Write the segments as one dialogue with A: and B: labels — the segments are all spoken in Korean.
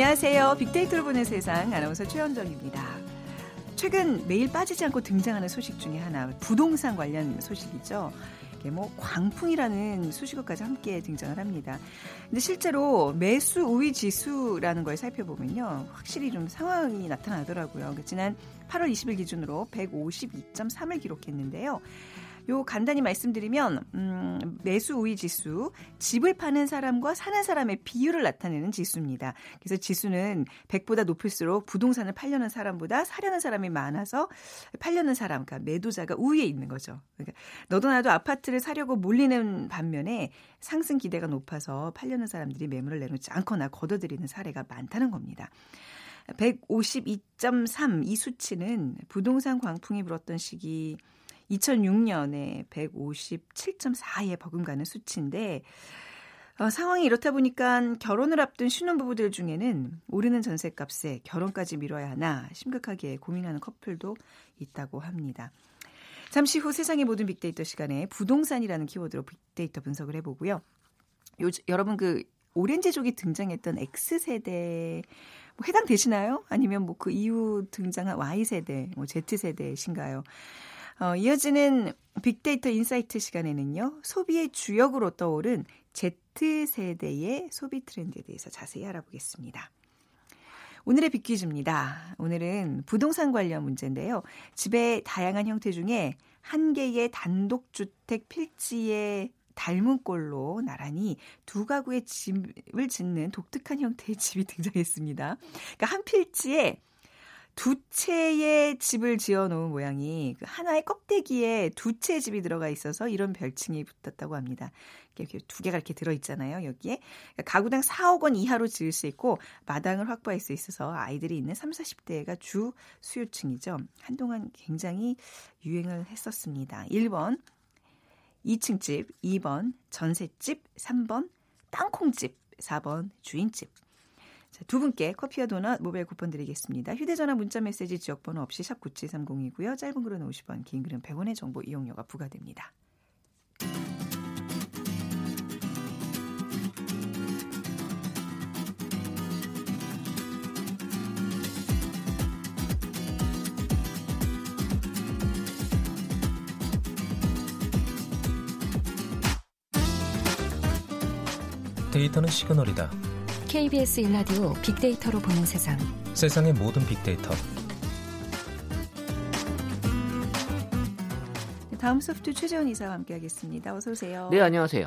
A: 안녕하세요. 빅데이터를 보는 세상 아나운서 최현정입니다. 최근 매일 빠지지 않고 등장하는 소식 중에 하나 부동산 관련 소식이죠. 이게 뭐 광풍이라는 수식어까지 함께 등장을 합니다. 근데 실제로 매수 우위 지수라는 걸 살펴보면요. 확실히 좀 상황이 나타나더라고요. 지난 8월 20일 기준으로 152.3을 기록했는데요. 요 간단히 말씀드리면 음, 매수 우위 지수, 집을 파는 사람과 사는 사람의 비율을 나타내는 지수입니다. 그래서 지수는 100보다 높을수록 부동산을 팔려는 사람보다 사려는 사람이 많아서 팔려는 사람, 그러니까 매도자가 우위에 있는 거죠. 그러니까 너도 나도 아파트를 사려고 몰리는 반면에 상승 기대가 높아서 팔려는 사람들이 매물을 내놓지 않거나 걷어들이는 사례가 많다는 겁니다. 152.3 이 수치는 부동산 광풍이 불었던 시기 2006년에 157.4에 버금가는 수치인데 어, 상황이 이렇다 보니까 결혼을 앞둔 신혼부부들 중에는 오르는 전셋값에 결혼까지 미뤄야 하나 심각하게 고민하는 커플도 있다고 합니다. 잠시 후 세상의 모든 빅데이터 시간에 부동산이라는 키워드로 빅데이터 분석을 해보고요. 요, 여러분 그 오렌지족이 등장했던 X세대 뭐 해당되시나요? 아니면 뭐 그 이후 등장한 Y세대, 뭐 Z세대신가요? 어, 이어지는 빅데이터 인사이트 시간에는요, 소비의 주역으로 떠오른 Z세대의 소비 트렌드에 대해서 자세히 알아보겠습니다. 오늘의 빅퀴즈입니다. 오늘은 부동산 관련 문제인데요. 집의 다양한 형태 중에 한 개의 단독주택 필지에 닮은 꼴로 나란히 두 가구의 집을 짓는 독특한 형태의 집이 등장했습니다. 그러니까 한 필지에 두 채의 집을 지어 놓은 모양이 그 하나의 껍데기에 두 채의 집이 들어가 있어서 이런 별칭이 붙었다고 합니다. 이렇게 두 개가 이렇게 들어 있잖아요, 여기에. 그러니까 가구당 4억 원 이하로 지을 수 있고 마당을 확보할 수 있어서 아이들이 있는 3, 40대가 주 수요층이죠. 한동안 굉장히 유행을 했었습니다. 1번 2층 집, 2번 전셋집, 3번 땅콩집, 4번 주인집. 자, 두 분께 커피와 도넛 모바일 쿠폰 드리겠습니다. 휴대전화 문자 메시지 지역번호 없이 샵 9730이고요. 짧은 글은 50원, 긴 글은 100원의 정보 이용료가 부과됩니다.
B: 데이터는 시그널이다.
C: KBS 일라디오 빅데이터로 보는 세상.
B: 세상의 모든 빅데이터.
A: 다음 소프트 최재원 이사와 함께하겠습니다. 어서 오세요.
D: 네, 안녕하세요.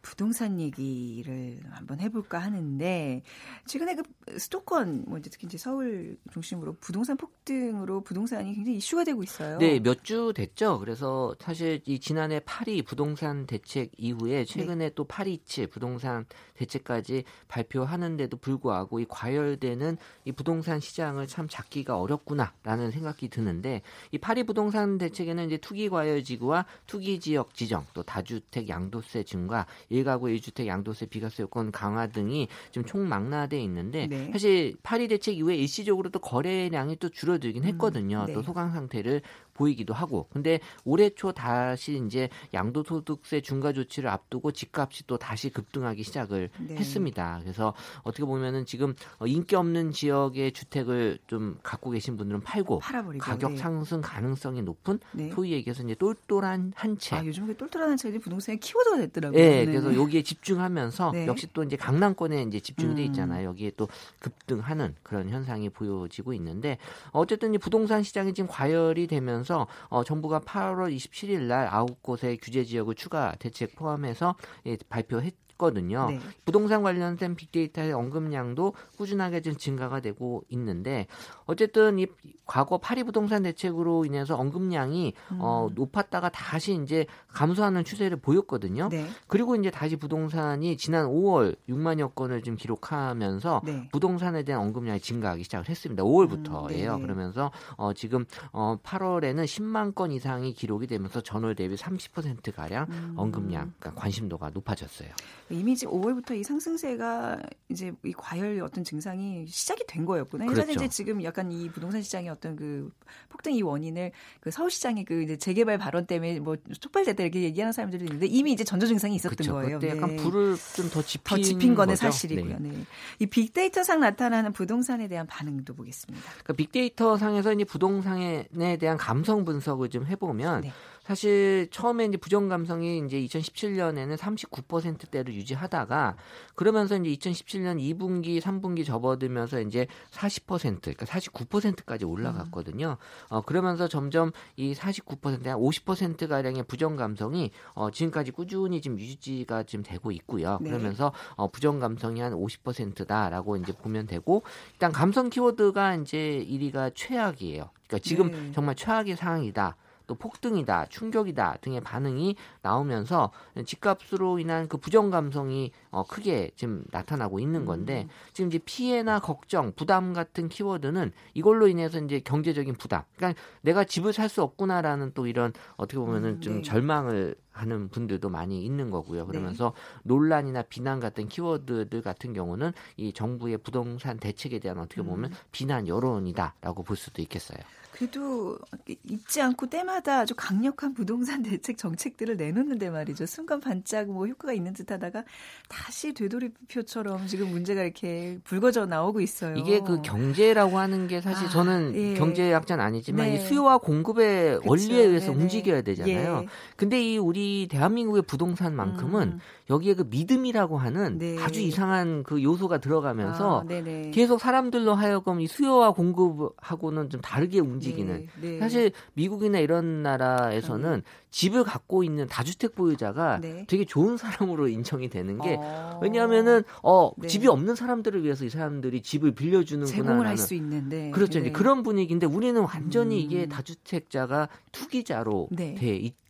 A: 부동산 얘기를 한번 해볼까 하는데 최근에 그 수도권 뭐 특히 이제 서울 중심으로 부동산 폭등으로 부동산이 굉장히 이슈가 되고 있어요.
D: 네, 몇 주 됐죠. 그래서 사실 이 지난해 파리 부동산 대책 이후에 최근에 네. 또 파리치 부동산 대책까지 발표하는데도 불구하고 이 과열되는 이 부동산 시장을 참 잡기가 어렵구나라는 생각이 드는데 이 파리 부동산 대책에는 이제 투기 과열 지구와 투기 지역 지정 또 다주택 양도세 증가 일가구 1주택 양도세 비과세 요건 강화 등이 지금 총 망라돼 있는데 네. 사실 파리 대책 이후에 일시적으로 또 거래량이 또 줄어들긴 음, 했거든요. 음, 네. 또 소강 상태를 보이기도 하고. 근데 올해 초 다시 이제 양도소득세 중과 조치를 앞두고 집값이 또 다시 급등하기 시작을 네. 했습니다. 그래서 어떻게 보면은 지금 인기 없는 지역의 주택을 좀 갖고 계신 분들은 팔고 팔아버리고, 가격 네. 상승 가능성이 높은 네. 소위 얘기해서 이제 똘똘한 한 채.
A: 아, 요즘 그 똘똘한 한 채들이 부동산의 키워드가 됐더라고요.
D: 네, 그래서 여기에 집중하면서 네. 역시 또 이제 강남권에 이제 집중이 돼 음. 있잖아요. 여기에 또 급등하는 그런 현상이 보여지고 있는데 어쨌든 이 부동산 시장이 지금 과열이 되면서 하면서 어, 정부가 8월 27일 날 아홉 곳의 규제 지역을 추가 대책 포함해서 예, 발표했. 있거든요. 네. 부동산 관련된 빅데이터의 언급량도 꾸준하게 좀 증가가 되고 있는데 어쨌든 이 과거 파리 부동산 대책으로 인해서 언급량이 음. 어, 높았다가 다시 이제 감소하는 추세를 보였거든요. 네. 그리고 이제 다시 부동산이 지난 5월 6만여 건을 좀 기록하면서 네. 부동산에 대한 언급량이 증가하기 시작을 했습니다. 5월부터예요. 음, 그러면서 어, 지금 어, 8월에는 10만 건 이상이 기록이 되면서 전월 대비 30% 가량 음. 언급량, 그러니까 관심도가 높아졌어요.
A: 이미 지금 5월부터 이 상승세가 이제 이 과열 어떤 증상이 시작이 된 거였구나. 그렇죠. 사실 이제 지금 약간 이 부동산 시장의 어떤 그 폭등 이 원인을 그 서울시장의 그 이제 재개발 발언 때문에 뭐 촉발됐다 이렇게 얘기하는 사람들도 있는데 이미 이제 전조 증상이 있었던
D: 그렇죠.
A: 거예요.
D: 그때 약간 네. 불을 좀 더 짚힌,
A: 더 짚힌 거는
D: 거죠.
A: 사실이고요. 네. 네. 이 빅데이터상 나타나는 부동산에 대한 반응도 보겠습니다.
D: 그러니까 빅데이터 상에서 이제 부동산에 대한 감성 분석을 좀 해보면 네. 사실 처음에 이제 부정 감성이 이제 2017년에는 39%대로 유지하다가 그러면서 이제 2017년 2분기, 3분기 접어들면서 이제 40% 그러니까 49%까지 올라갔거든요. 어 그러면서 점점 이 49%, 한 50% 가량의 부정 감성이 어 지금까지 꾸준히 지금 유지가 지금 되고 있고요. 네. 그러면서 어 부정 감성이 한 50%다라고 이제 보면 되고 일단 감성 키워드가 이제 1위가 최악이에요. 그러니까 지금 네. 정말 최악의 상황이다. 또 폭등이다, 충격이다 등의 반응이 나오면서 집값으로 인한 그 부정 감성이 어, 크게 지금 나타나고 있는 건데 음. 지금 이제 피해나 걱정, 부담 같은 키워드는 이걸로 인해서 이제 경제적인 부담. 그러니까 내가 집을 살 수 없구나라는 또 이런 어떻게 보면은 음, 좀 네. 절망을 하는 분들도 많이 있는 거고요. 그러면서 네. 논란이나 비난 같은 키워드들 같은 경우는 이 정부의 부동산 대책에 대한 어떻게 보면 음. 비난 여론이다라고 볼 수도 있겠어요.
A: 그래도 잊지 않고 때마다 아주 강력한 부동산 대책 정책들을 내놓는데 말이죠. 순간 반짝 뭐 효과가 있는 듯 하다가 다시 되돌이표처럼 지금 문제가 이렇게 불거져 나오고 있어요.
D: 이게 그 경제라고 하는 게 사실 아, 저는 예. 경제학자는 아니지만 네. 이 수요와 공급의 그쵸. 원리에 의해서 네네. 움직여야 되잖아요. 예. 근데 이 우리 대한민국의 부동산만큼은 음. 여기에 그 믿음이라고 하는 네. 아주 이상한 그 요소가 들어가면서 아, 계속 사람들로 하여금 이 수요와 공급하고는 좀 다르게 움직이는 네, 네. 사실 미국이나 이런 나라에서는 음. 집을 갖고 있는 다주택 보유자가 네. 되게 좋은 사람으로 인정이 되는 게 어. 왜냐하면은 어 네. 집이 없는 사람들을 위해서 이 사람들이 집을 빌려주는구나
A: 할수 있는데
D: 그렇죠 이제 그런 분위기인데 우리는 완전히 음. 이게 다주택자가 투기자로 돼 있는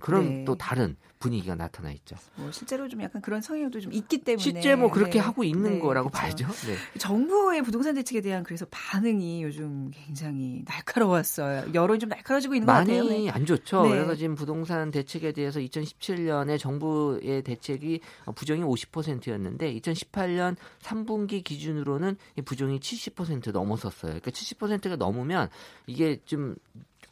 D: 그런 또 다른 분위기가 나타나 있죠.
A: 뭐 실제로 좀 약간 그런 성향도 좀 있기 때문에
D: 실제 뭐 그렇게 네. 하고 있는 네, 거라고 그렇죠. 봐야죠. 네.
A: 정부의 부동산 대책에 대한 그래서 반응이 요즘 굉장히 날카로웠어요. 여론이 좀 날카로워지고 있는 것 같아요.
D: 많이 네. 안 좋죠. 네. 그래서 지금 부동산 대책에 대해서 2017년에 정부의 대책이 부정이 50%였는데 2018년 3분기 기준으로는 부정이 70% 넘어섰어요. 그러니까 70%가 넘으면 이게 좀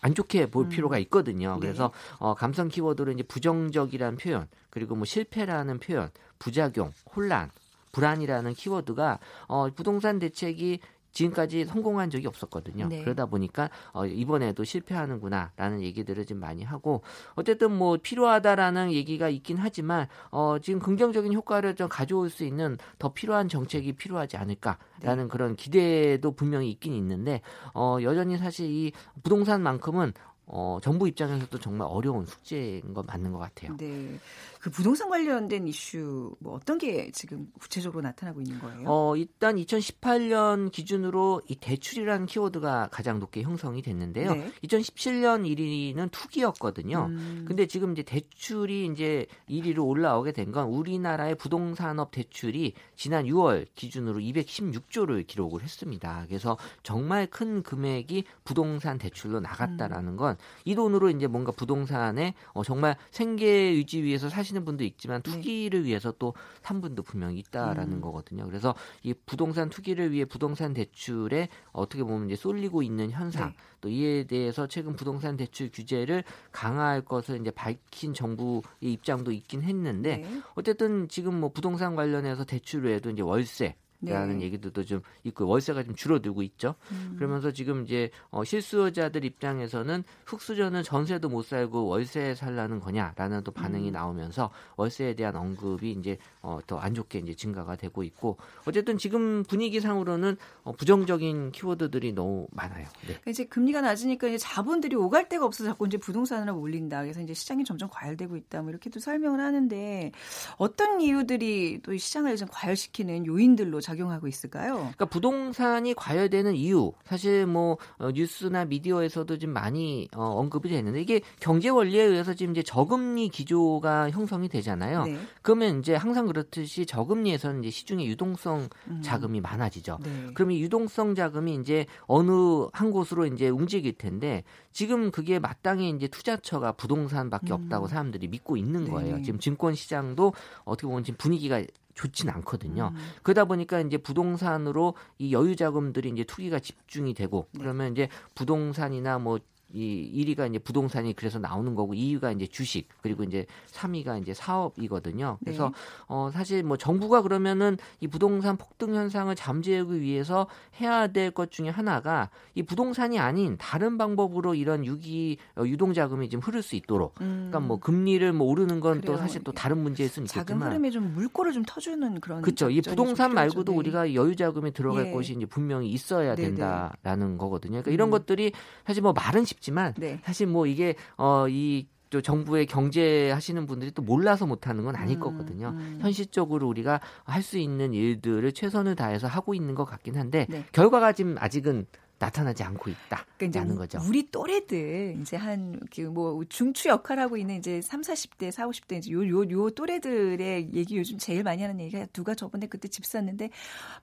D: 안 좋게 볼 음. 필요가 있거든요. 네. 그래서 어, 감성 키워드로 이제 부정적이라는 표현, 그리고 뭐 실패라는 표현, 부작용, 혼란, 불안이라는 키워드가 어, 부동산 대책이 지금까지 성공한 적이 없었거든요. 네. 그러다 보니까 어, 이번에도 실패하는구나라는 얘기들을 좀 많이 하고 어쨌든 뭐 필요하다라는 얘기가 있긴 하지만 어, 지금 긍정적인 효과를 좀 가져올 수 있는 더 필요한 정책이 필요하지 않을까라는 네. 그런 기대도 분명히 있긴 있는데 어, 여전히 사실 이 부동산만큼은 어, 정부 입장에서도 정말 어려운 숙제인 건 맞는 것 같아요.
A: 네. 그 부동산 관련된 이슈 뭐 어떤 게 지금 구체적으로 나타나고 있는 거예요?
D: 어, 일단 2018년 기준으로 이 대출이라는 키워드가 가장 높게 형성이 됐는데요. 네. 2017년 1위는 투기였거든요. 음. 근데 지금 이제 대출이 이제 1위로 올라오게 된 건 우리나라의 부동산업 대출이 지난 6월 기준으로 216조를 기록을 했습니다. 그래서 정말 큰 금액이 부동산 대출로 나갔다라는 건 이 돈으로 이제 뭔가 부동산에 어, 정말 생계 유지 위해서 사실 하시는 분도 있지만 네. 투기를 네. 위해서 또 산 분도 분명히 있다라는 음. 거거든요. 그래서 이 부동산 투기를 위해 부동산 대출에 어떻게 보면 이제 쏠리고 있는 현상 네. 또 이에 대해서 최근 부동산 대출 규제를 강화할 것을 이제 밝힌 정부의 입장도 있긴 했는데 네. 어쨌든 지금 뭐 부동산 관련해서 대출 외에도 이제 월세 라는 네. 얘기들도 좀 있고 월세가 좀 줄어들고 있죠. 음. 그러면서 지금 이제 어, 실수요자들 입장에서는 흑수저는 전세도 못 살고 월세 살라는 거냐라는 또 반응이 음. 나오면서 월세에 대한 언급이 이제 어, 더 안 좋게 이제 증가가 되고 있고 어쨌든 지금 분위기상으로는 어, 부정적인 키워드들이 너무 많아요. 네.
A: 그러니까 이제 금리가 낮으니까 이제 자본들이 오갈 데가 없어서 자꾸 이제 부동산으로 몰린다. 그래서 이제 시장이 점점 과열되고 있다. 뭐 이렇게도 설명을 하는데 어떤 이유들이 또이 시장을 좀 과열시키는 요인들로 작용하고 있을까요?
D: 그러니까 부동산이 과열되는 이유 사실 뭐 어, 뉴스나 미디어에서도 좀 많이 어, 언급이 되는데 이게 경제 원리에 의해서 지금 이제 저금리 기조가 형성이 되잖아요.
A: 네.
D: 그러면 이제 항상 그렇듯이 저금리에서는 이제 시중에 유동성
A: 음.
D: 자금이 많아지죠.
A: 네.
D: 그럼 이 유동성 자금이 이제 어느 한 곳으로 이제 움직일 텐데 지금 그게 마땅히 이제 투자처가 부동산밖에
A: 음.
D: 없다고 사람들이 믿고 있는
A: 네.
D: 거예요. 지금 증권 시장도 어떻게 보면 지금 분위기가 좋진 않거든요.
A: 음.
D: 그러다 보니까 이제 부동산으로 이 여유 자금들이 이제 투기가 집중이 되고
A: 네.
D: 그러면 이제 부동산이나 뭐 이 1위가 이제 부동산이 그래서 나오는 거고 2위가 이제 주식 그리고 이제 3위가 이제 사업이거든요. 그래서
A: 네.
D: 어 사실 뭐 정부가 그러면은 이 부동산 폭등 현상을 잠재우기 위해서 해야 될 것 중에 하나가 이 부동산이 아닌 다른 방법으로 이런 유기 어, 유동 자금이 좀 흐를 수 있도록
A: 음.
D: 그러니까 뭐 금리를 뭐 오르는 건 또. 사실 또 다른 문제일 수는
A: 자금
D: 있겠지만
A: 흐름에 좀 물꼬를 좀 터주는 그런
D: 그렇죠. 이 부동산. 말고도
A: 네.
D: 우리가 여유 자금이 들어갈
A: 예.
D: 곳이 이제 분명히 있어야
A: 네네.
D: 된다라는 거거든요. 그러니까 이런
A: 음.
D: 것들이 사실 뭐 말은 쉽 지만
A: 네.
D: 사실 뭐 이게 어이 또 정부의 경제 하시는 분들이 또 몰라서 못하는 건 아닐
A: 음,
D: 거거든요.
A: 음.
D: 현실적으로 우리가 할 수 있는 일들을 최선을 다해서 하고 있는 것 같긴 한데
A: 네.
D: 결과가 지금 아직은 나타나지 않고
A: 그러니까 이제
D: 있다 라는 거죠.
A: 우리 또래들 이제 한 뭐 중추 역할 하고 있는 이제 3, 40대, 4, 50대 이제 요요요 또래들의 얘기 요즘 제일 많이 하는 얘기가 누가 저번에 그때 집 샀는데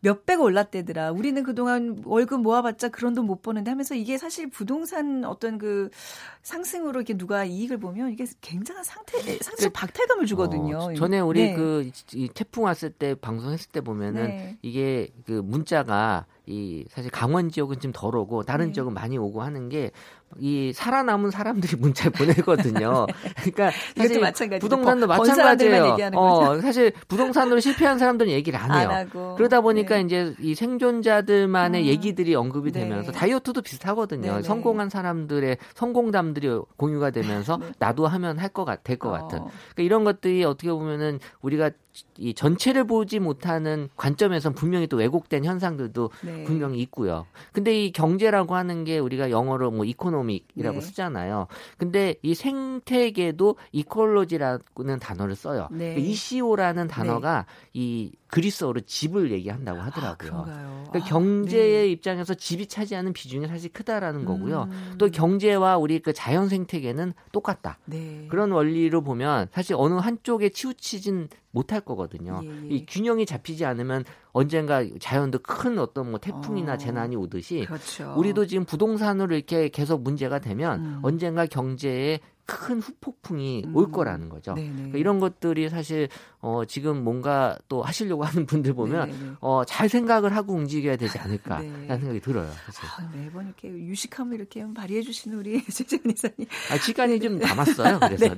A: 몇배가 올랐대더라. 우리는 그동안 월급 모아봤자 그런 돈 못 버는데 하면서 이게 사실 부동산 어떤 그 상승으로 이렇게 누가 이익을 보면 이게 굉장한 상태 상승 박탈감을 주거든요.
D: 어, 전에 우리
A: 네.
D: 그이 태풍 왔을 때 방송했을 때 보면은
A: 네.
D: 이게 그 문자가 이 사실 강원 지역은 좀 덜 오고 다른
A: 네.
D: 지역은 많이 오고 하는 게이 살아남은 사람들이 문자를 보내거든요. 그러니까 사실
A: 마찬가지죠.
D: 부동산도 마찬가지예요. 어, 사실 부동산으로 실패한 사람들은 얘기를 안 해요.
A: 안
D: 그러다 보니까
A: 네.
D: 이제 이 생존자들만의
A: 음.
D: 얘기들이 언급이
A: 네.
D: 되면서 다이어트도 비슷하거든요.
A: 네, 네.
D: 성공한 사람들의 성공담들이 공유가 되면서
A: 네.
D: 나도 하면 할 것 같, 될것 같은.
A: 어.
D: 그러니까 이런 것들이 어떻게 보면은 우리가 이 전체를 보지 못하는 관점에선 분명히 또 왜곡된 현상들도
A: 네.
D: 분명히 있고요. 근데 이 경제라고 하는 게 우리가 영어로 뭐 이코노 믹이라고
A: 네.
D: 쓰잖아요. 근데 이 생태계도 이콜로지라는 단어를 써요.
A: 네.
D: 그 ECO라는 단어가 이 그리스어로 집을 얘기한다고
A: 아,
D: 하더라고요.
A: 그런가요?
D: 그러니까
A: 아,
D: 경제의
A: 네.
D: 입장에서 집이 차지하는 비중이 사실 크다라는 거고요.
A: 음.
D: 또 경제와 우리 그 자연 생태계는 똑같다.
A: 네.
D: 그런 원리로 보면 사실 어느 한쪽에 치우치진 못할 거거든요.
A: 예, 예.
D: 이 균형이 잡히지 않으면 언젠가 자연도 큰 어떤 뭐 태풍이나
A: 어.
D: 재난이 오듯이
A: 그렇죠.
D: 우리도 지금 부동산으로 이렇게 계속 문제가 되면
A: 음.
D: 언젠가 경제에 큰 후폭풍이 올
A: 음.
D: 거라는 거죠.
A: 네네.
D: 그러니까 이런 것들이 사실 어 지금 뭔가 또 하시려고 하는 분들 보면
A: 네네네.
D: 어 잘 생각을 하고 움직여야 되지 않을까라는
A: 네.
D: 생각이 들어요. 사실.
A: 아, 매번 이렇게 유식함을 이렇게 발휘해 주시는 우리 최재훈 이사님.
D: 아, 시간이 좀 남았어요. 그래서 네.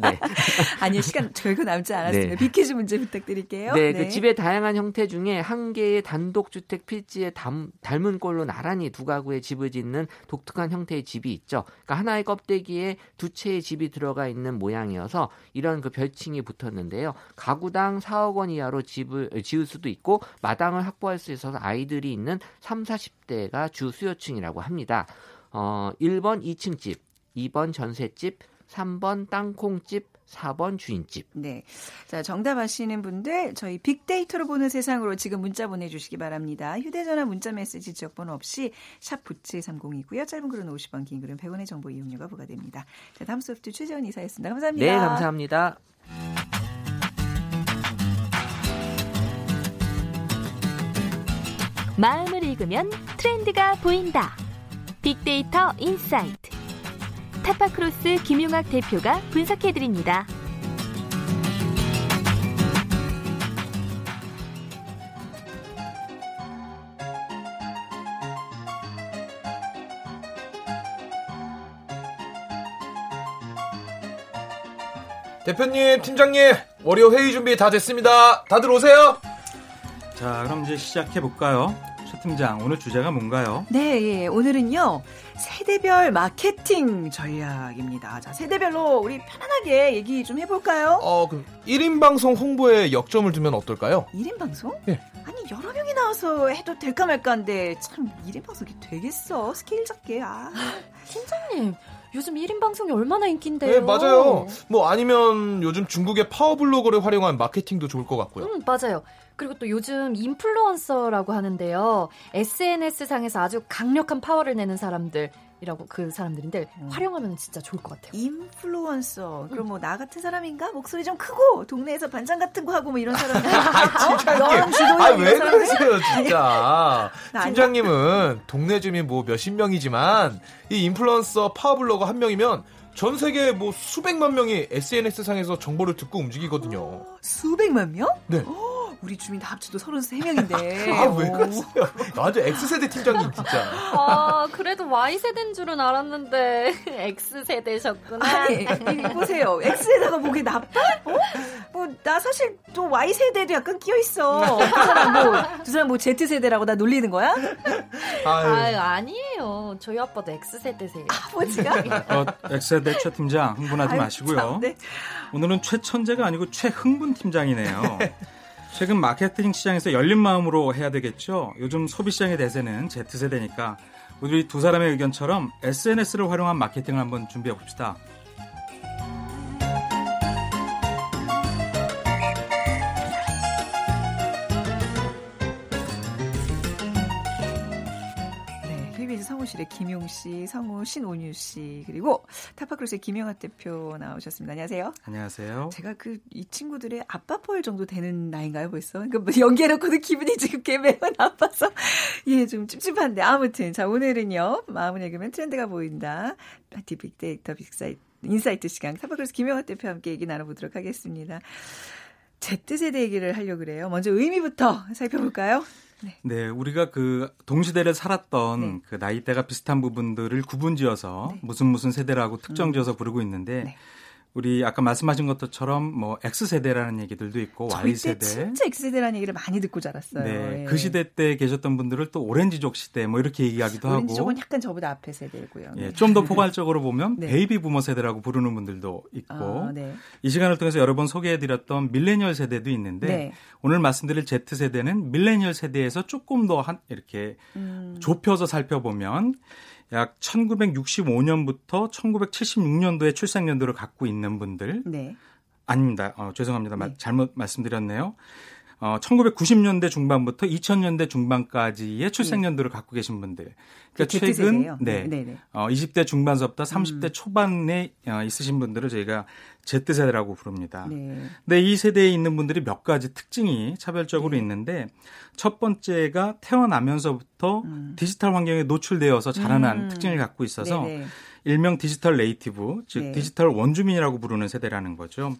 D: 네.
A: 아니요, 시간 결코 남지 않았습니다.
D: 네.
A: 빅퀴즈 문제 부탁드릴게요.
D: 네, 그 집의 다양한 형태 중에 한 개의 단독주택 필지에 담, 닮은 꼴로 나란히 두 가구의 집을 짓는 독특한 형태의 집이 있죠. 그러니까 하나의 껍데기에 두 채의 집이 들어가 있는 모양이어서 이런 그 별칭이 붙었는데요. 가구당 4억 원 이하로 집을 지을 수도 있고 마당을 확보할 수 있어서 아이들이 있는 3, 40대가 주 수요층이라고 합니다. 어, 1번 2층 집, 2번 전셋집, 3번 땅콩집, 4번 주인집.
A: 네. 자, 정답 아시는 분들 저희 빅데이터로 보는 세상으로 지금 문자 보내주시기 바랍니다. 휴대전화 문자 메시지 지역번호 없이 샵 9730이고요. 짧은 글은 50원, 긴 글은 100원의 정보 이용료가 부과됩니다. 자, 다음 소프트 최재원 이사였습니다. 감사합니다.
D: 네, 감사합니다.
C: 마음을 읽으면 트렌드가 보인다. 빅데이터 인사이트. 타파크로스 김용학 대표가 분석해드립니다.
E: 대표님, 팀장님, 월요 회의 준비 다 됐습니다. 다들 오세요.
F: 자, 그럼 이제 시작해 볼까요? 최 팀장, 오늘 주제가 뭔가요?
A: 네, 예. 오늘은요. 세대별 마케팅 전략입니다. 자, 세대별로 우리 편안하게 얘기 좀 해볼까요?
E: 어, 그럼 1인 방송 홍보에 역점을 두면 어떨까요?
A: 1인 방송?
E: 예.
A: 아니, 여러 명이 나와서 해도 될까 말까 한데, 참, 1인 방송이 되겠어. 스케일 작게. 아.
G: 팀장님, 요즘 1인 방송이 얼마나 인기인데요.
E: 네, 맞아요. 뭐 아니면 요즘 중국의 파워블로거를 활용한 마케팅도 좋을 것 같고요.
G: 음, 맞아요. 그리고 또 요즘 인플루언서라고 하는데요. SNS상에서 아주 강력한 파워를 내는 사람들 이라고 그 사람들인데 음. 활용하면 진짜 좋을 것 같아요.
A: 인플루언서. 그럼 뭐나 같은 사람인가? 목소리 좀 크고 동네에서 반장 같은 거 하고 뭐 이런 사람들.
E: 아, 팀장님. 아, 왜 그러세요, 진짜. 팀장님은 동네 주민 뭐 몇십 명이지만 이 인플루언서 파워블로거 한 명이면 전 세계 뭐 수백만 명이 SNS 상에서 정보를 듣고 움직이거든요. 어,
A: 수백만 명?
E: 네.
A: 오. 우리 주민 다 합쳐도 33명인데.
E: 아, 왜 그러세요? 완전 X세대 팀장님, 진짜.
G: 아, 그래도 Y세대인 줄은 알았는데, X세대셨구나.
A: 아니, 보세요. X세대가 뭐게 나빠? 어? 뭐, 나 사실 또 Y세대도 약간 끼어있어. 두 사람 뭐, 두 사람 뭐 Z세대라고 나 놀리는 거야?
G: 아유, 아니에요. 저희 아빠도 X세대세요.
A: 아버지가?
F: 어, X세대 최 팀장, 흥분하지 아유, 마시고요. 참, 네. 오늘은 최천재가 아니고 최흥분 팀장이네요. 최근 마케팅 시장에서 열린 마음으로 해야 되겠죠. 요즘 소비 시장의 대세는 Z세대니까 우리 두 사람의 의견처럼 SNS를 활용한 마케팅을 한번 준비해 봅시다.
A: 사무실의 김용 씨, 성우 신온유 씨, 그리고 타파크로스의 김용학 대표 나오셨습니다. 안녕하세요.
F: 안녕하세요.
A: 제가 그 이 친구들의 아빠 뻘 정도 되는 나이인가요, 벌써? 그러니까 뭐 연기해놓고도 기분이 지금 개매우 나빠서 예, 좀 찝찝한데 아무튼 자 오늘은요 마음을 읽으면 트렌드가 보인다. 파티 빅데이터 빅사이트 인사이트 시간 타파크로스 김용학 대표와 함께 얘기 나눠보도록 하겠습니다. Z세대 얘기를 하려고 그래요. 먼저 의미부터 살펴볼까요?
F: 네. 네. 우리가 그 동시대를 살았던 네. 그 나이대가 비슷한 부분들을 구분지어서 네. 무슨 무슨 세대라고 특정지어서 음. 부르고 있는데 네. 우리 아까 말씀하신 것처럼 뭐 X세대라는 얘기들도 있고 Y세대.
A: 진짜 X세대라는 얘기를 많이 듣고 자랐어요.
F: 네. 예. 그 시대 때 계셨던 분들을 또 오렌지족 시대 뭐 이렇게 얘기하기도
A: 오렌지족은
F: 하고.
A: 오렌지족은 약간 저보다 앞에 세대고요.
F: 예, 좀 더 포괄적으로 보면 네. 베이비 부머 세대라고 부르는 분들도 있고. 아, 네. 이 시간을 통해서 여러 번 소개해 드렸던 밀레니얼 세대도 있는데 네. 오늘 말씀드릴 Z세대는 밀레니얼 세대에서 조금 더 한 이렇게 음. 좁혀서 살펴보면 약 1965년부터 1976년도에 출생연도를 갖고 있는 분들. 네. 아닙니다. 어, 죄송합니다. 네. 잘못 말씀드렸네요. 어, 1990년대 중반부터 2000년대 중반까지의 출생 연도를 네. 갖고 계신 분들.
A: 그러니까 그 최근
F: 네, 네, 네. 어, 20대 중반서부터 30대 음. 초반에 어, 있으신 분들을 저희가 Z세대라고 부릅니다. 네. 근데 이 세대에 있는 분들이 몇 가지 특징이 차별적으로 네. 있는데 첫 번째가 태어나면서부터 음. 디지털 환경에 노출되어서 자라난 음. 특징을 갖고 있어서 네네. 일명 digital native, 즉 네. 디지털 원주민이라고 부르는 세대라는 거죠.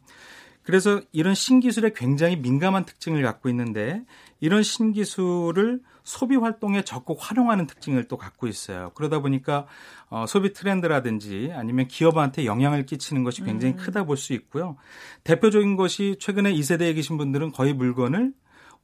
F: 그래서 이런 신기술에 굉장히 민감한 특징을 갖고 있는데 이런 신기술을 소비 활동에 적극 활용하는 특징을 또 갖고 있어요. 그러다 보니까 어, 소비 트렌드라든지 아니면 기업한테 영향을 끼치는 것이 굉장히 음. 크다 볼 수 있고요. 대표적인 것이 최근에 이 세대에 계신 분들은 거의 물건을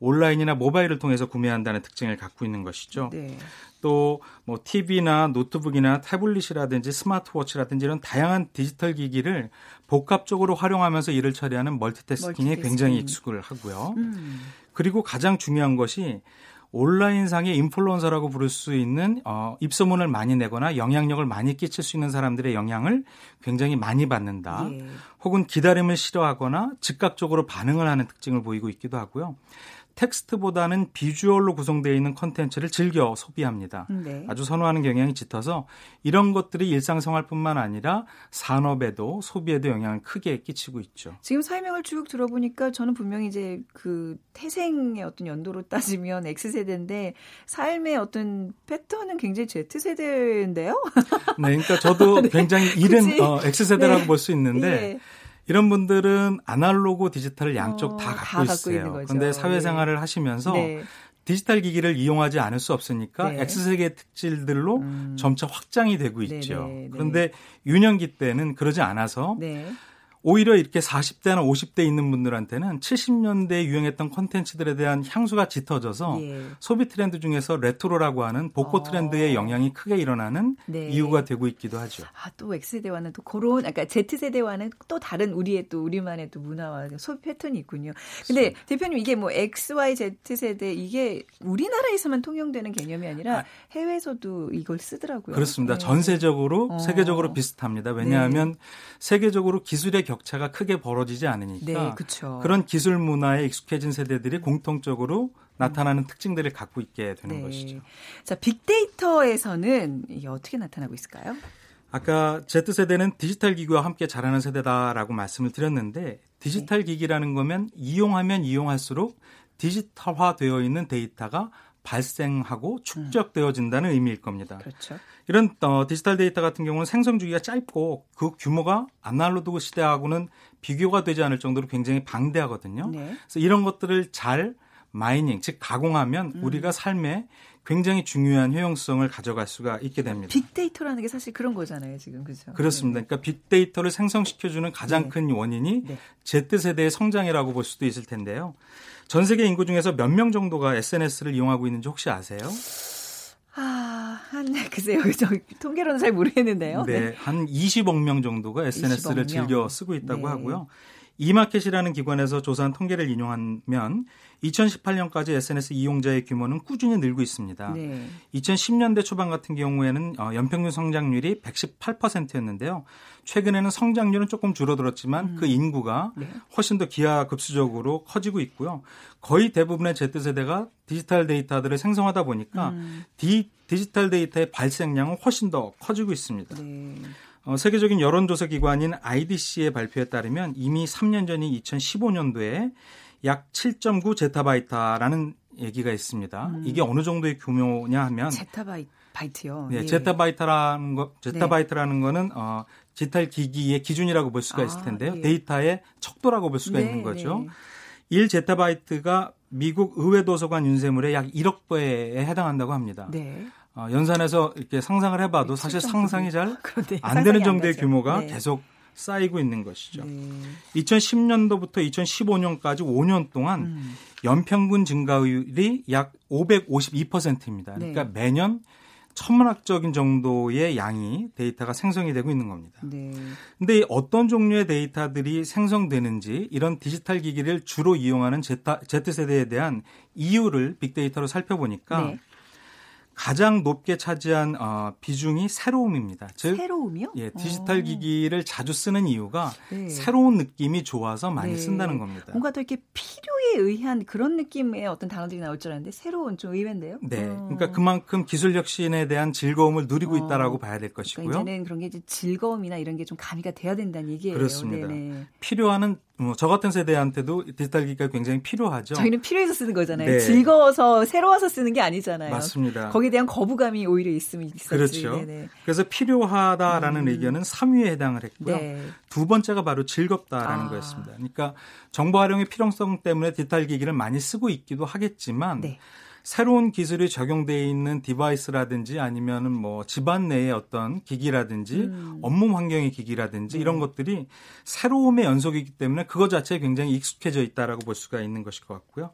F: 온라인이나 모바일을 통해서 구매한다는 특징을 갖고 있는 것이죠. 네. 또뭐 TV나 노트북이나 태블릿이라든지 스마트워치라든지 이런 다양한 디지털 기기를 복합적으로 활용하면서 일을 처리하는 멀티태스킹에 멀티태스킹. 굉장히 익숙하고요. 음. 그리고 가장 중요한 것이 온라인상의 인플루언서라고 부를 수 있는 어, 입소문을 많이 내거나 영향력을 많이 끼칠 수 있는 사람들의 영향을 굉장히 많이 받는다. 예. 혹은 기다림을 싫어하거나 즉각적으로 반응을 하는 특징을 보이고 있기도 하고요. 텍스트보다는 비주얼로 구성되어 있는 컨텐츠를 즐겨 소비합니다. 네. 아주 선호하는 경향이 짙어서 이런 것들이 일상생활뿐만 아니라 산업에도 소비에도 영향을 크게 끼치고 있죠.
A: 지금 설명을 쭉 들어보니까 저는 분명히 이제 그 태생의 어떤 연도로 따지면 X세대인데 삶의 어떤 패턴은 굉장히 Z세대인데요?
F: 네, 그러니까 저도 네. 굉장히 이른 어, X세대라고 네. 볼수 있는데 네. 이런 분들은 아날로그 디지털을 양쪽 어, 다 갖고 다 있어요. 그런데 사회생활을 네. 하시면서 네. 디지털 기기를 이용하지 않을 수 없으니까 네. Z세대 특질들로 음. 점차 확장이 되고 있죠. 네네, 네. 그런데 유년기 때는 그러지 않아서 네. 오히려 이렇게 40대나 50대 있는 분들한테는 70년대에 유행했던 콘텐츠들에 대한 향수가 짙어져서 예. 소비 트렌드 중에서 레트로라고 하는 복고 어. 트렌드의 영향이 크게 일어나는 네. 이유가 되고 있기도 하죠.
A: 아, 또 X세대와는 또 그런, 그러니까 Z세대와는 또 다른 우리의 또 우리만의 또 문화와 소비 패턴이 있군요. 근데 그렇습니다. 대표님 이게 뭐 X, Y, Z세대 이게 우리나라에서만 통용되는 개념이 아니라 아. 해외에서도 이걸 쓰더라고요.
F: 그렇습니다. 네. 전세적으로, 어. 세계적으로 비슷합니다. 왜냐하면 네. 세계적으로 기술의 격차가 크게 벌어지지 않으니까 네, 그런 기술 문화에 익숙해진 세대들이 공통적으로 나타나는 음. 특징들을 갖고 있게 되는 네. 것이죠.
A: 자, 빅데이터에서는 이게 어떻게 나타나고 있을까요?
F: 아까 Z세대는 디지털 기기와 함께 자라는 세대다라고 말씀을 드렸는데 디지털 네. 기기라는 건 이용하면 이용할수록 디지털화 되어 있는 데이터가 발생하고 축적되어진다는 의미일 겁니다. 그렇죠. 이런 어, 디지털 데이터 같은 경우는 생성 주기가 짧고 그 규모가 아날로그 시대하고는 비교가 되지 않을 정도로 굉장히 방대하거든요. 네. 그래서 이런 것들을 잘 mining, 즉 가공하면 음. 우리가 삶에 굉장히 중요한 효용성을 가져갈 수가 있게 됩니다.
A: 빅데이터라는 게 사실 그런 거잖아요, 지금 그죠?
F: 그렇습니다. 네. 그러니까 빅데이터를 생성시켜주는 가장 네. 큰 원인이 네. Z 세대의 성장이라고 볼 수도 있을 텐데요. 전 세계 인구 중에서 몇 명 정도가 SNS를 이용하고 있는지 혹시 아세요?
A: 아, 한, 글쎄요. 저 통계로는 잘 모르겠는데요.
F: 네. 네. 한 20억 명 정도가 SNS를 20억 즐겨 쓰고 있다고 네. 하고요. 이마켓이라는 기관에서 조사한 통계를 인용하면 2018년까지 SNS 이용자의 규모는 꾸준히 늘고 있습니다. 네. 2010년대 초반 같은 경우에는 어, 연평균 성장률이 118%였는데요. 최근에는 성장률은 조금 줄어들었지만 음. 그 인구가 네. 훨씬 더 기하급수적으로 커지고 있고요. 거의 대부분의 Z세대가 디지털 데이터들을 생성하다 보니까 음. 디, 디지털 데이터의 발생량은 훨씬 더 커지고 있습니다. 네. 어, 세계적인 여론조사 기관인 IDC의 발표에 따르면 이미 3년 전인 2015년도에 약 7.9 제타바이트라는 얘기가 있습니다. 음. 이게 어느 정도의 규모냐 하면
A: 제타바이트요.
F: 네, 예. 제타바이트라는 거 제타바이트라는 네. 거는 어 디지털 기기의 기준이라고 볼 수가 있을 아, 텐데요. 아, 예. 데이터의 척도라고 볼 수가 네, 있는 거죠. 네. 1 제타바이트가 미국 의회 도서관 인쇄물의 약 1억 배에 해당한다고 합니다. 네. 어, 연산해서 이렇게 상상을 해봐도 네, 사실 상상이 잘 안 되는 정도의 규모가 네. 계속 쌓이고 있는 것이죠. 네. 2010년도부터 2015년까지 5년 동안 음. 연평균 증가율이 약 552%입니다. 그러니까 네. 매년 천문학적인 정도의 양이 데이터가 생성이 되고 있는 겁니다. 네. 근데 어떤 종류의 데이터들이 생성되는지 이런 디지털 기기를 주로 이용하는 Z세대에 대한 이유를 빅데이터로 살펴보니까 네. 가장 높게 차지한 어, 비중이 새로움입니다.
A: 즉, 새로움이요?
F: 예, 디지털 오. 어. 기기를 자주 쓰는 이유가 네. 새로운 느낌이 좋아서 많이 네. 쓴다는 겁니다.
A: 뭔가 더 이렇게 필요에 의한 그런 느낌의 어떤 단어들이 나올 줄 알았는데 새로운 좀 의외인데요.
F: 네, 어. 그러니까 그만큼 기술 혁신에 대한 즐거움을 누리고 어. 있다라고 봐야 될 것이고요.
A: 그러니까 이제는 그런 게 이제 즐거움이나 이런 게 좀 가미가 돼야 된다는 얘기예요.
F: 그렇습니다. 네네. 필요한 뭐저 같은 세대한테도 디지털 기기가 굉장히 필요하죠.
A: 저희는 필요해서 쓰는 거잖아요. 네. 즐거워서 새로워서 쓰는 게 아니잖아요.
F: 맞습니다.
A: 거기 에 대한 거부감이 오히려 있으면 있었지.
F: 그렇죠. 네네. 그래서 필요하다라는 음. 의견은 3위에 해당을 했고요. 네. 두 번째가 바로 즐겁다라는 아. 거였습니다. 그러니까 정보 활용의 필요성 때문에 디지털 기기를 많이 쓰고 있기도 하겠지만 네. 새로운 기술이 적용되어 있는 디바이스라든지 아니면은 뭐 집안 내의 어떤 기기라든지 음. 업무 환경의 기기라든지 네. 이런 것들이 새로움의 연속이기 때문에 그것 자체에 굉장히 익숙해져 있다라고 볼 수가 있는 것일 것 같고요.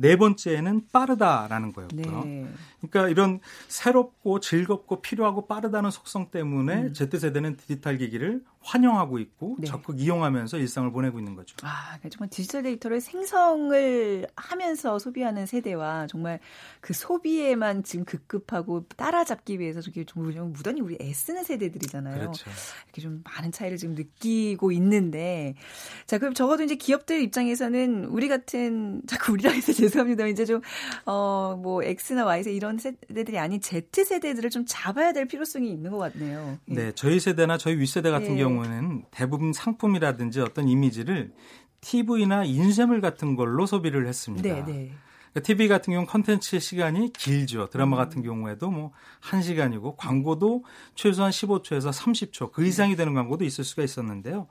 F: 네 번째는 빠르다라는 거였고요. 네. 그러니까 이런 새롭고 즐겁고 필요하고 빠르다는 속성 때문에 음. Z세대는 디지털 기기를 환영하고 있고 네. 적극 이용하면서 일상을 보내고 있는 거죠.
A: 아, 그러니까 정말 디지털 데이터를 생성을 하면서 소비하는 세대와 정말 그 소비에만 지금 급급하고 따라잡기 위해서 저게 좀 무던히 우리 애쓰는 세대들이잖아요.
F: 그렇죠.
A: 이렇게 좀 많은 차이를 지금 느끼고 있는데 자, 그럼 적어도 이제 기업들 입장에서는 우리 같은 자꾸 우리라 해서 죄송합니다. 이제 좀 어, 뭐 X나 Y 세 이런 세대들이 아닌 Z 세대들을 좀 잡아야 될 필요성이 있는 것 같네요.
F: 예. 네, 저희 세대나 저희 윗세대 같은 네. 경우 경우는 대부분 상품이라든지 어떤 이미지를 TV나 인쇄물 같은 걸로 소비를 했습니다. 네, 네. 그러니까 TV 같은 경우 컨텐츠 시간이 길죠. 드라마 음. 같은 경우에도 뭐 1시간이고 광고도 최소한 15초에서 30초 그 이상이 되는 광고도 있을 수가 있었는데요.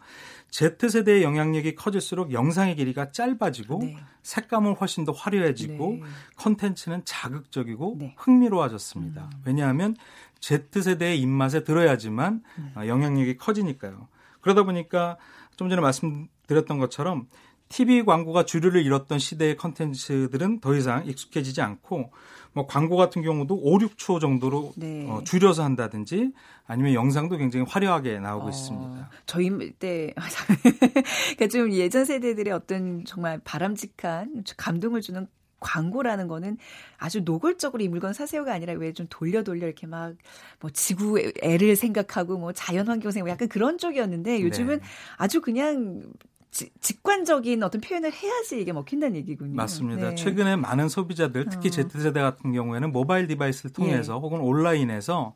F: Z세대의 영향력이 커질수록 영상의 길이가 짧아지고 네. 색감은 훨씬 더 화려해지고 네. 컨텐츠는 자극적이고 네. 흥미로워졌습니다. 음. 왜냐하면 Z세대의 입맛에 들어야지만 음. 영향력이 커지니까요. 그러다 보니까 좀 전에 말씀드렸던 것처럼 TV 광고가 주류를 잃었던 시대의 컨텐츠들은 더 이상 익숙해지지 않고 뭐 광고 같은 경우도 5, 6초 정도로 네. 어, 줄여서 한다든지 아니면 영상도 굉장히 화려하게 나오고 어, 있습니다.
A: 저희 때 그러니까 좀 예전 세대들의 어떤 정말 바람직한 감동을 주는 광고라는 거는 아주 노골적으로 이 물건 사세요가 아니라 왜 좀 돌려 돌려 이렇게 막 뭐 지구 애를 생각하고 뭐 자연 환경 생각 약간 그런 쪽이었는데 요즘은 네. 아주 그냥 지, 직관적인 어떤 표현을 해야지 이게 먹힌다는 얘기군요.
F: 맞습니다. 네. 최근에 많은 소비자들 특히 어. Z세대 같은 경우에는 모바일 device를 통해서 예. 혹은 온라인에서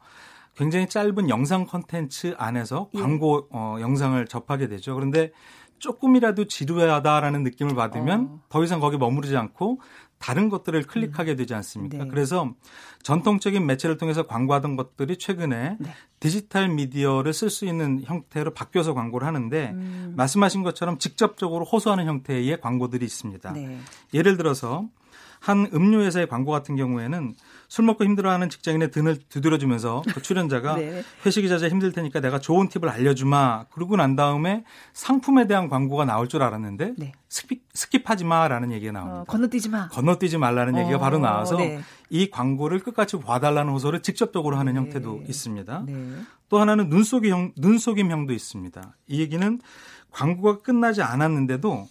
F: 굉장히 짧은 영상 콘텐츠 안에서 예. 광고 어, 영상을 접하게 되죠. 그런데 조금이라도 지루하다라는 느낌을 받으면 어. 더 이상 거기 머무르지 않고 다른 것들을 클릭하게 되지 않습니까? 네. 그래서 전통적인 매체를 통해서 광고하던 것들이 최근에 네. 디지털 미디어를 쓸 수 있는 형태로 바뀌어서 광고를 하는데 음. 말씀하신 것처럼 직접적으로 호소하는 형태의 광고들이 있습니다. 네. 예를 들어서 한 음료 회사의 광고 같은 경우에는 술 먹고 힘들어하는 직장인의 등을 두드려주면서 그 출연자가 네. 회식이 잦아 힘들 테니까 내가 좋은 팁을 알려주마. 그러고 난 다음에 상품에 대한 광고가 나올 줄 알았는데 네. skip, skip하지 마라는 얘기가 나옵니다. 어,
A: 건너뛰지 마.
F: 건너뛰지 말라는 어, 얘기가 바로 나와서 네. 이 광고를 끝까지 봐달라는 호소를 직접적으로 하는 네. 형태도 있습니다. 네. 또 하나는 눈속임, 눈속임형도 있습니다. 이 얘기는 광고가 끝나지 않았는데도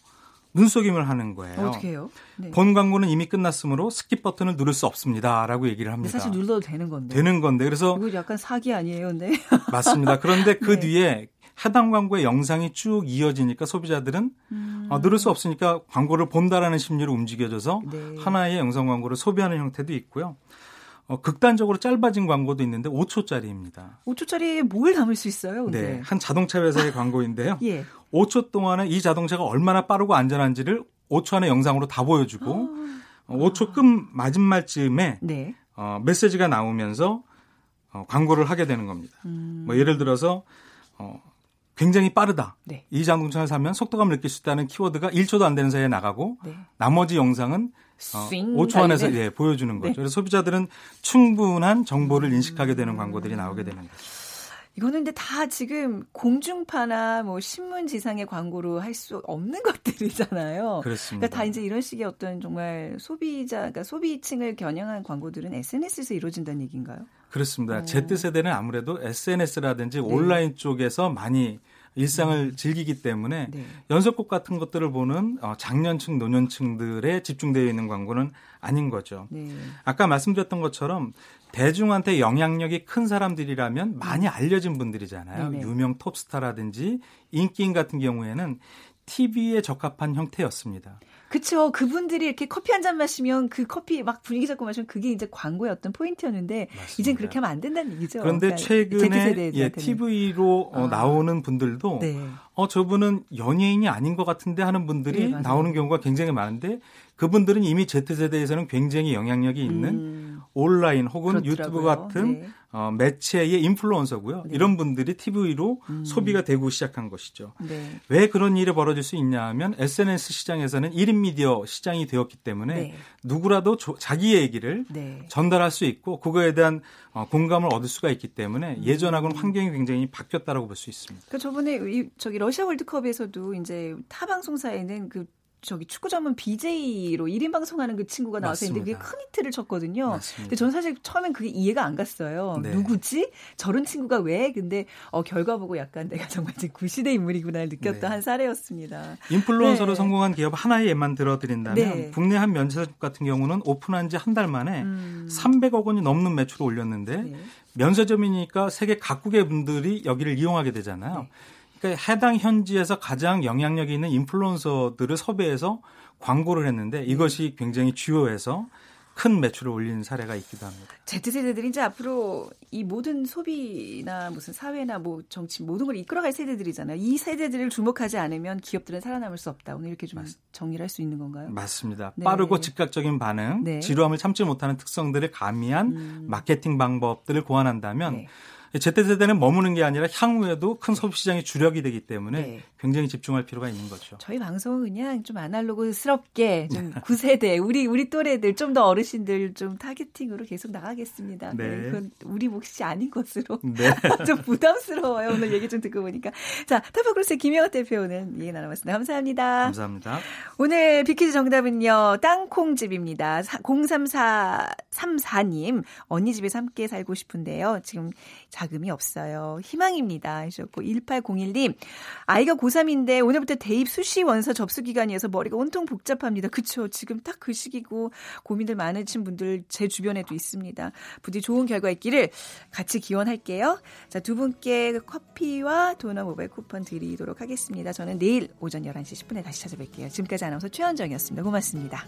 F: 눈속임을 하는 거예요.
A: 어떻게 해요?
F: 네. 본 광고는 이미 끝났으므로 skip 버튼을 누를 수 없습니다라고 얘기를 합니다.
A: 사실 눌러도 되는 건데.
F: 되는 건데 그래서
A: 이거 약간 사기 아니에요, 근데.
F: 맞습니다. 그런데 그 네. 뒤에 해당 광고의 영상이 쭉 이어지니까 소비자들은 음. 어, 누를 수 없으니까 광고를 본다라는 심리로 움직여져서 네. 하나의 영상 광고를 소비하는 형태도 있고요. 어, 극단적으로 짧아진 광고도 있는데 5초짜리입니다.
A: 5초짜리에 뭘 담을 수 있어요? 근데?
F: 네, 한 자동차 회사의 광고인데요. 예. 5초 동안에 이 자동차가 얼마나 빠르고 안전한지를 5초 안에 영상으로 다 보여주고 아. 5초 끝 마지막쯤에 네. 어, 메시지가 나오면서 어, 광고를 하게 되는 겁니다. 음. 뭐 예를 들어서 어, 굉장히 빠르다. 네. 이 자동차를 사면 속도감을 느낄 수 있다는 키워드가 1초도 안 되는 사이에 나가고 네. 나머지 영상은 어, 5초 안에서 예, 보여주는 거죠. 네. 그래서 소비자들은 충분한 정보를 음. 인식하게 되는 광고들이 나오게 되는 거죠.
A: 이거는 근데 다 지금 공중파나 뭐 신문 지상의 광고로 할 수 없는 것들이잖아요.
F: 그렇습니다.
A: 그러니까 다 이제 이런 식의 어떤 정말 소비자, 그러니까 소비층을 겨냥한 광고들은 SNS에서 이루어진다는 얘기인가요?
F: 그렇습니다. 어. Z세대는 아무래도 SNS라든지 네. 온라인 쪽에서 많이 일상을 음. 즐기기 때문에 네. 연속곡 같은 것들을 보는 어, 장년층, 노년층들에 집중되어 있는 광고는 아닌 거죠. 네. 아까 말씀드렸던 것처럼 대중한테 영향력이 큰 사람들이라면 많이 음. 알려진 분들이잖아요. 네네. 유명 톱스타라든지 인기인 같은 경우에는 TV에 적합한 형태였습니다.
A: 그쵸. 그분들이 이렇게 커피 한 잔 마시면 그 커피 막 분위기 잡고 마시면 그게 이제 광고의 어떤 포인트였는데 맞습니다. 이젠 그렇게 하면 안 된다는 얘기죠.
F: 그런데 그러니까 최근에 예, TV로 어, 아. 나오는 분들도 네. 어 저분은 연예인이 아닌 것 같은데 하는 분들이 네, 나오는 경우가 굉장히 많은데 그분들은 이미 Z세대에서는 굉장히 영향력이 있는 음. 온라인 혹은 그렇더라고요. 유튜브 같은 네. 어, 매체의 인플루언서고요. 네. 이런 분들이 TV로 음. 소비가 되고 시작한 것이죠. 네. 왜 그런 일이 벌어질 수 있냐 하면 SNS 시장에서는 1인 미디어 시장이 되었기 때문에 네. 누구라도 조, 자기의 얘기를 네. 전달할 수 있고 그거에 대한 어, 공감을 얻을 수가 있기 때문에 음. 예전하고는 환경이 굉장히 바뀌었다라고 볼 수 있습니다.
A: 그 저번에 이, 저기 러시아 월드컵에서도 이제 타 방송사에는 그 저기 축구 전문 BJ로 1인 방송하는 그 친구가 나와서 있는데 그게 큰 히트를 쳤거든요. 맞습니다. 근데 저는 사실 처음엔 그게 이해가 안 갔어요. 네. 누구지? 저런 친구가 왜? 근데 어, 결과 보고 약간 내가 정말 구시대 인물이구나 느꼈던 네. 한 사례였습니다.
F: 인플루언서로 네. 성공한 기업 하나의 예만 들어드린다면 네. 국내 한 면세점 같은 경우는 오픈한 지 한 달 만에 음. 300억 원이 넘는 매출을 올렸는데 네. 면세점이니까 세계 각국의 분들이 여기를 이용하게 되잖아요. 네. 그러니까 해당 현지에서 가장 영향력이 있는 인플루언서들을 섭외해서 광고를 했는데 이것이 굉장히 주요해서 큰 매출을 올린 사례가 있기도 합니다.
A: Z세대들이 이제 앞으로 이 모든 소비나 무슨 사회나 뭐 정치 모든 걸 이끌어갈 세대들이잖아요. 이 세대들을 주목하지 않으면 기업들은 살아남을 수 없다. 오늘 이렇게 좀 맞, 정리를 할 수 있는 건가요?
F: 맞습니다. 네. 빠르고 즉각적인 반응, 네. 지루함을 참지 못하는 특성들을 가미한 음. 마케팅 방법들을 고안한다면 네. Z세대는 머무는 게 아니라 향후에도 큰 소비 시장의 주력이 되기 때문에 네. 굉장히 집중할 필요가 있는 거죠.
A: 저희 방송은 그냥 좀 아날로그스럽게 좀 구세대 우리 우리 또래들 좀 더 어르신들 좀 targeting으로 계속 나가겠습니다. 네. 네. 그건 우리 몫이 아닌 것으로 네. 좀 부담스러워요. 오늘 얘기 좀 듣고 보니까. 자, 타파크로스의 김영호 대표는 얘기 나눠봤습니다. 감사합니다.
F: 감사합니다.
A: 오늘 비 퀴즈 정답은요. 땅콩집입니다. 03434님 언니 집에서 함께 살고 싶은데요. 지금 자금이 없어요. 희망입니다. 하셨고 1801님 아이가 고3인데 오늘부터 대입 수시 원서 접수 기간이어서 머리가 온통 복잡합니다. 그쵸. 지금 딱 그 시기고 고민들 많으신 분들 제 주변에도 있습니다. 부디 좋은 결과 있기를 같이 기원할게요. 자, 두 분께 커피와 도넛 모바일 쿠폰 드리도록 하겠습니다. 저는 내일 오전 11시 10분에 다시 찾아뵐게요. 지금까지 아나운서 최현정이었습니다. 고맙습니다.